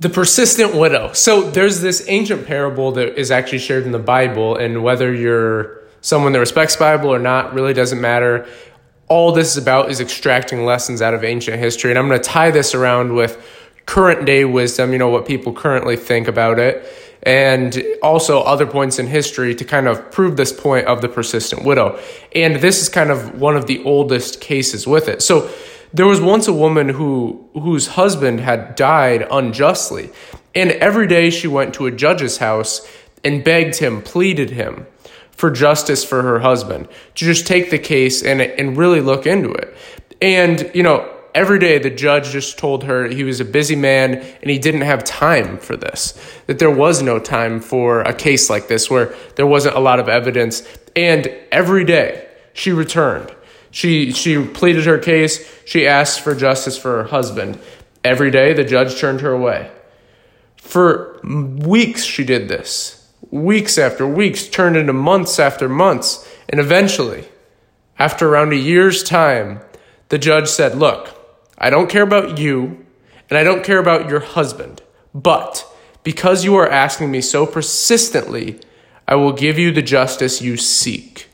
The persistent widow. So there's this ancient parable that is actually shared in the Bible, and whether you're someone that respects Bible or not really doesn't matter. All this is about is extracting lessons out of ancient history, and I'm going to tie this around with current day wisdom, you know, what people currently think about it, and also other points in history to kind of prove this point of the persistent widow. And this is kind of one of the oldest cases with it. So there was once a woman who whose husband had died unjustly, and every day she went to a judge's house and begged him, pleaded him for justice for her husband to just take the case and and really look into it. And you know, every day the judge just told her he was a busy man and he didn't have time for this. That there was no time for a case like this where there wasn't a lot of evidence and every day she returned she she pleaded her case. She asked for justice for her husband. Every day the judge turned her away. For weeks she did this. Weeks after weeks turned into months after months, and eventually, after around a year's time, the judge said, "Look, I don't care about you, and I don't care about your husband, but because you are asking me so persistently, I will give you the justice you seek."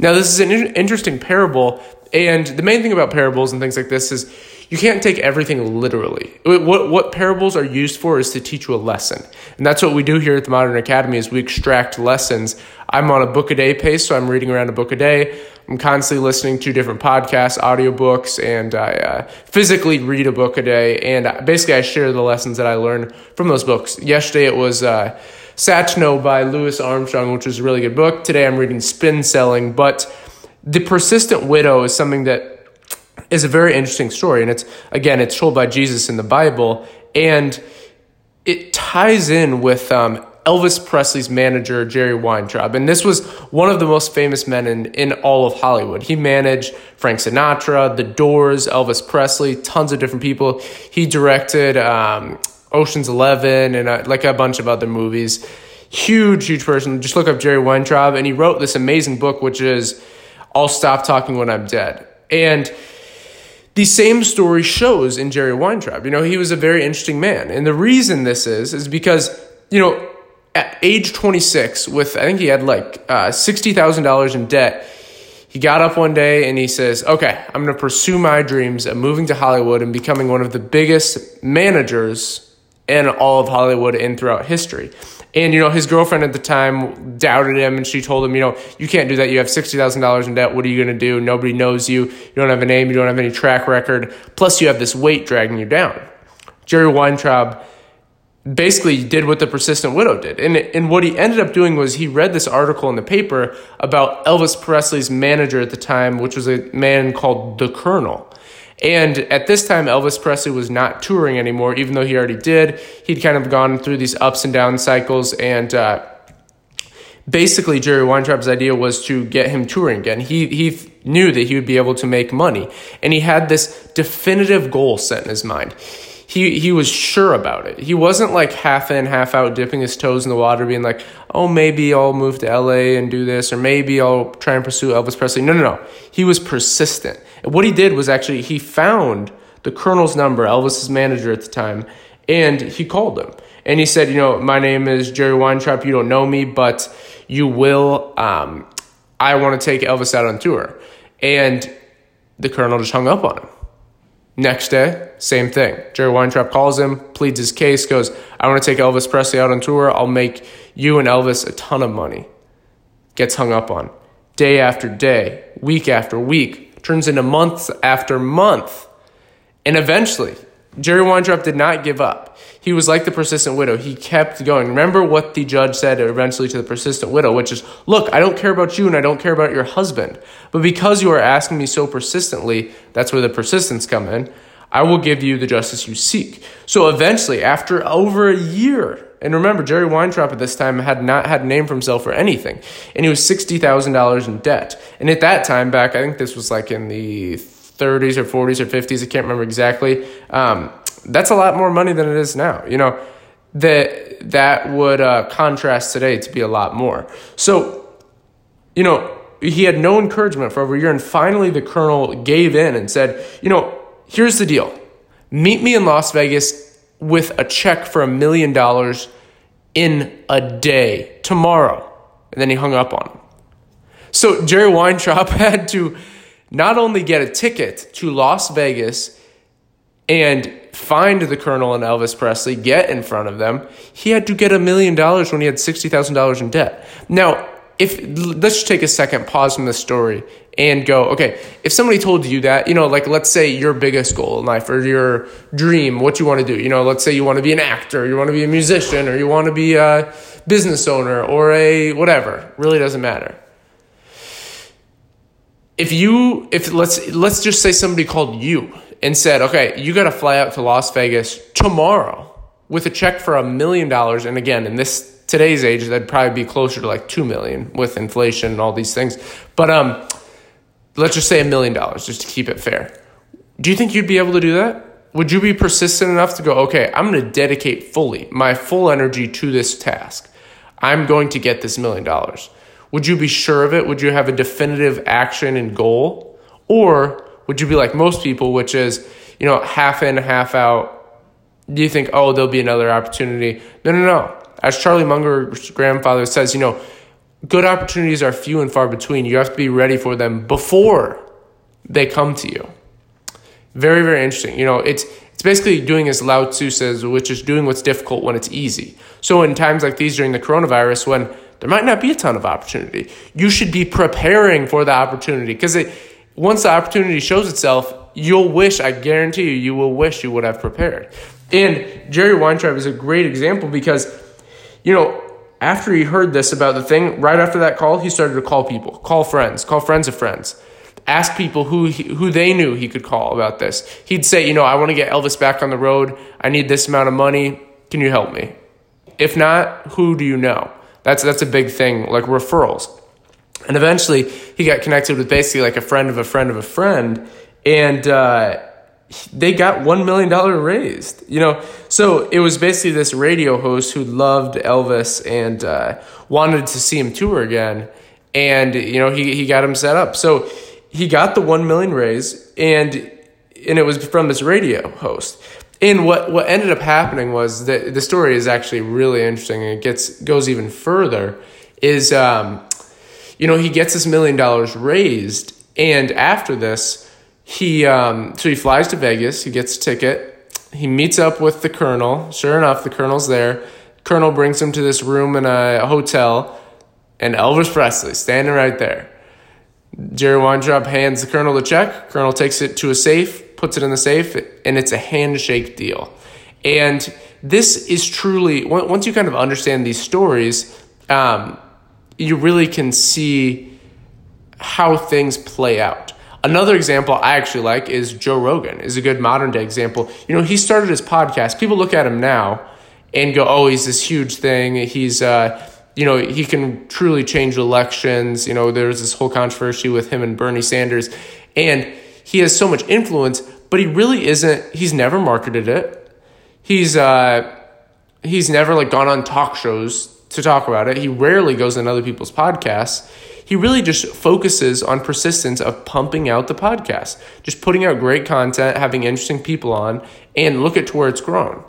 Now, this is an interesting parable, and the main thing about parables and things like this is you can't take everything literally. What what parables are used for is to teach you a lesson, and that's what we do here at the Modern Academy. Is we extract lessons. I'm on a book a day pace, so I'm reading around a book a day. I'm constantly listening to different podcasts, audiobooks, and I uh, physically read a book a day. And basically, I share the lessons that I learned from those books. Yesterday, it was. Uh, Satchmo by Louis Armstrong, which was a really good book. Today I'm reading Spin Selling, but The Persistent Widow is something that is a very interesting story. And it's, again, it's told by Jesus in the Bible. And it ties in with um, Elvis Presley's manager, Jerry Weintraub. And this was one of the most famous men in, in all of Hollywood. He managed Frank Sinatra, The Doors, Elvis Presley, tons of different people. He directed um, Ocean's Eleven and uh, like a bunch of other movies. Huge, huge person. Just look up Jerry Weintraub, and he wrote this amazing book, which is "I'll Stop Talking When I'm Dead." And the same story shows in Jerry Weintraub. You know, he was a very interesting man, and the reason this is is because you know, at age 26, with I think he had like uh, sixty thousand dollars in debt. He got up one day and he says, Okay, I'm going to pursue my dreams of moving to Hollywood and becoming one of the biggest managers in all of Hollywood and throughout history. And, you know, his girlfriend at the time doubted him and she told him, you know, you can't do that. You have $60,000 in debt. What are you going to do? Nobody knows you. You don't have a name. You don't have any track record. Plus, you have this weight dragging you down. Jerry Weintraub basically did what the persistent widow did. And, and what he ended up doing was he read this article in the paper about Elvis Presley's manager at the time, which was a man called The Colonel. And at this time, Elvis Presley was not touring anymore, even though he already did. He'd kind of gone through these ups and down cycles. And uh, basically, Jerry Weintraub's idea was to get him touring again. He, he knew that he would be able to make money. And he had this definitive goal set in his mind he he was sure about it. He wasn't like half in, half out, dipping his toes in the water, being like, "Oh, maybe I'll move to LA and do this, or maybe I'll try and pursue Elvis Presley." No, no, no. He was persistent. And what he did was actually he found the Colonel's number, Elvis's manager at the time, and he called him and he said, "You know, my name is Jerry Weintraub. You don't know me, but you will. Um, I want to take Elvis out on tour." And the Colonel just hung up on him. Next day, same thing. Jerry Weintraub calls him, pleads his case, goes, I want to take Elvis Presley out on tour. I'll make you and Elvis a ton of money. Gets hung up on. Day after day, week after week, turns into months after month. And eventually, Jerry Weintraub did not give up. He was like the persistent widow. He kept going. Remember what the judge said eventually to the persistent widow, which is, Look, I don't care about you and I don't care about your husband. But because you are asking me so persistently, that's where the persistence come in. I will give you the justice you seek. So eventually, after over a year, and remember, Jerry Weintraub at this time had not had a name for himself or anything, and he was $60,000 in debt. And at that time, back, I think this was like in the 30s or 40s or 50s, I can't remember exactly. Um, that's a lot more money than it is now. You know, that that would uh, contrast today to be a lot more. So, you know, he had no encouragement for over a year, and finally the colonel gave in and said, you know, here's the deal: meet me in Las Vegas with a check for a million dollars in a day tomorrow. And then he hung up on him. So Jerry Weintraub had to not only get a ticket to Las Vegas and find the Colonel and Elvis Presley, get in front of them, he had to get a million dollars when he had $60,000 in debt. Now, if let's just take a second, pause from the story and go, okay, if somebody told you that, you know, like let's say your biggest goal in life or your dream, what you want to do, you know, let's say you want to be an actor, you want to be a musician, or you want to be a business owner or a whatever, really doesn't matter. If you, if let's, let's just say somebody called you and said, okay, you got to fly out to Las Vegas tomorrow with a check for a million dollars. And again, in this today's age, that'd probably be closer to like two million with inflation and all these things. But um, let's just say a million dollars just to keep it fair. Do you think you'd be able to do that? Would you be persistent enough to go, okay, I'm going to dedicate fully my full energy to this task? I'm going to get this million dollars. Would you be sure of it? Would you have a definitive action and goal? Or would you be like most people, which is, you know, half in, half out? Do you think, oh, there'll be another opportunity? No, no, no. As Charlie Munger's grandfather says, you know, good opportunities are few and far between. You have to be ready for them before they come to you. Very, very interesting. You know, it's it's basically doing as Lao Tzu says, which is doing what's difficult when it's easy. So in times like these during the coronavirus, when there might not be a ton of opportunity, you should be preparing for the opportunity because it once the opportunity shows itself, you'll wish, I guarantee you, you will wish you would have prepared. And Jerry Weintraub is a great example because you know, after he heard this about the thing, right after that call, he started to call people, call friends, call friends of friends, ask people who he, who they knew he could call about this. He'd say, you know, I want to get Elvis back on the road. I need this amount of money. Can you help me? If not, who do you know? That's that's a big thing, like referrals. And eventually, he got connected with basically like a friend of a friend of a friend, and. Uh, they got one million dollar raised. You know, so it was basically this radio host who loved Elvis and uh, wanted to see him tour again, and you know he he got him set up. So he got the one million raise, and and it was from this radio host. And what what ended up happening was that the story is actually really interesting, and it gets goes even further. Is um, you know he gets this million dollars raised, and after this he um, so he flies to Vegas. He gets a ticket. He meets up with the colonel. Sure enough, the colonel's there. Colonel brings him to this room in a hotel, and Elvis Presley standing right there. Jerry Weintraub hands the colonel the check. Colonel takes it to a safe, puts it in the safe, and it's a handshake deal. And this is truly once you kind of understand these stories, um, you really can see how things play out. Another example I actually like is Joe Rogan is a good modern day example. You know, he started his podcast. People look at him now and go, "Oh, he's this huge thing. He's uh, you know, he can truly change elections. You know, there's this whole controversy with him and Bernie Sanders, and he has so much influence, but he really isn't. He's never marketed it. He's uh, he's never like gone on talk shows to talk about it. He rarely goes on other people's podcasts he really just focuses on persistence of pumping out the podcast, just putting out great content, having interesting people on, and look at to where it's grown.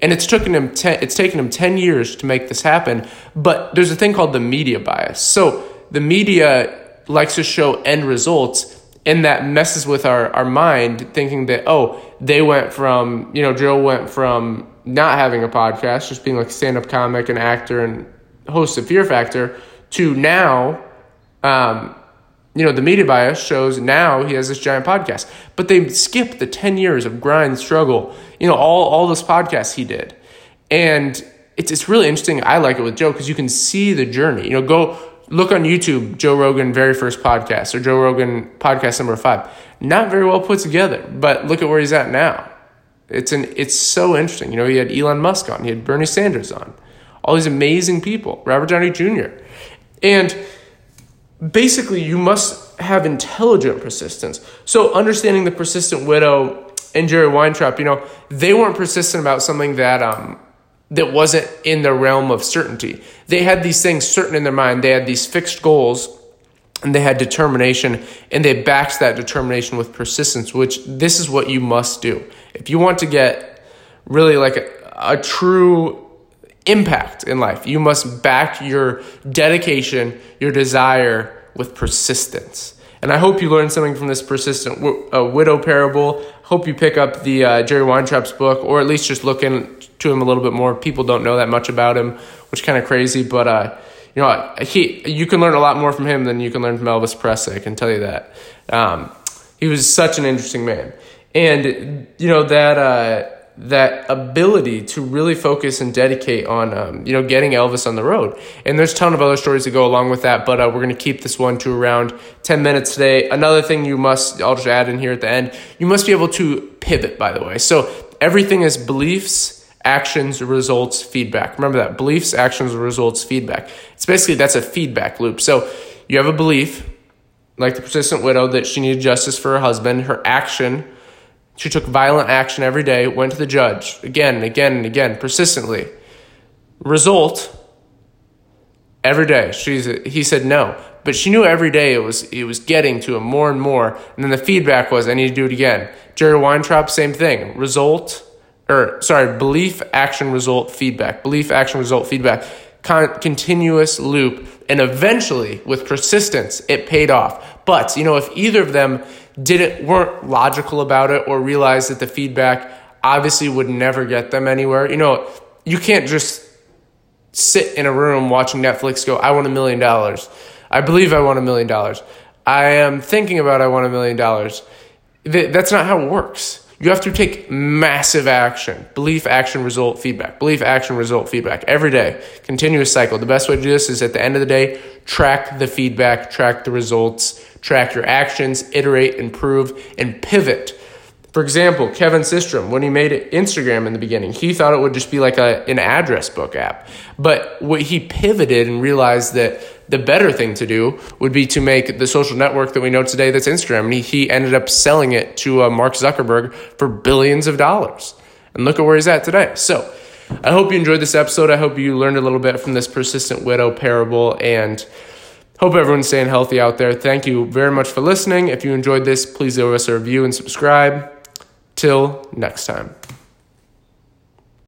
And it's taken him ten, it's taken him 10 years to make this happen, but there's a thing called the media bias. So the media likes to show end results and that messes with our, our mind thinking that oh they went from you know joe went from not having a podcast just being like a stand-up comic and actor and host of fear factor to now um, you know, the media bias shows now he has this giant podcast, but they skip the 10 years of grind, struggle, you know, all, all those podcasts he did. And it's, it's really interesting. I like it with Joe because you can see the journey. You know, go look on YouTube, Joe Rogan very first podcast or Joe Rogan podcast number five. Not very well put together, but look at where he's at now. It's an it's so interesting. You know, he had Elon Musk on, he had Bernie Sanders on, all these amazing people, Robert Downey Jr. And basically you must have intelligent persistence. So understanding the persistent widow and Jerry Weintraub, you know, they weren't persistent about something that um that wasn't in the realm of certainty. They had these things certain in their mind. They had these fixed goals and they had determination and they backed that determination with persistence, which this is what you must do. If you want to get really like a, a true impact in life. You must back your dedication, your desire with persistence. And I hope you learned something from this persistent w- uh, widow parable. Hope you pick up the uh, Jerry Weintraub's book, or at least just look into him a little bit more. People don't know that much about him, which kind of crazy. But uh, you know, he you can learn a lot more from him than you can learn from Elvis Presley. I can tell you that. Um, he was such an interesting man, and you know that uh, that ability to really focus and dedicate on um, you know getting Elvis on the road. And there's a ton of other stories that go along with that, but uh, we're going to keep this one to around 10 minutes today. Another thing you must I'll just add in here at the end, you must be able to pivot by the way. So everything is beliefs, actions, results, feedback. Remember that beliefs, actions, results, feedback. It's basically that's a feedback loop. So you have a belief like the persistent widow that she needed justice for her husband, her action she took violent action every day, went to the judge again and again and again, persistently. Result every day. She's he said no. But she knew every day it was it was getting to him more and more. And then the feedback was I need to do it again. Jerry Weintraub, same thing. Result or sorry, belief, action, result, feedback. Belief, action, result, feedback. Con- continuous loop. And eventually, with persistence, it paid off. But, you know, if either of them didn't weren't logical about it or realized that the feedback obviously would never get them anywhere. You know, you can't just sit in a room watching Netflix go, I want a million dollars. I believe I want a million dollars. I am thinking about I want a million dollars. That's not how it works. You have to take massive action. Belief, action, result, feedback. Belief, action, result, feedback. Every day. Continuous cycle. The best way to do this is at the end of the day, track the feedback, track the results, track your actions, iterate, improve, and pivot. For example, Kevin Systrom, when he made Instagram in the beginning, he thought it would just be like a, an address book app. But what he pivoted and realized that the better thing to do would be to make the social network that we know today that's Instagram. And he, he ended up selling it to uh, Mark Zuckerberg for billions of dollars. And look at where he's at today. So I hope you enjoyed this episode. I hope you learned a little bit from this persistent widow parable and Hope everyone's staying healthy out there. Thank you very much for listening. If you enjoyed this, please give us a review and subscribe. Till next time.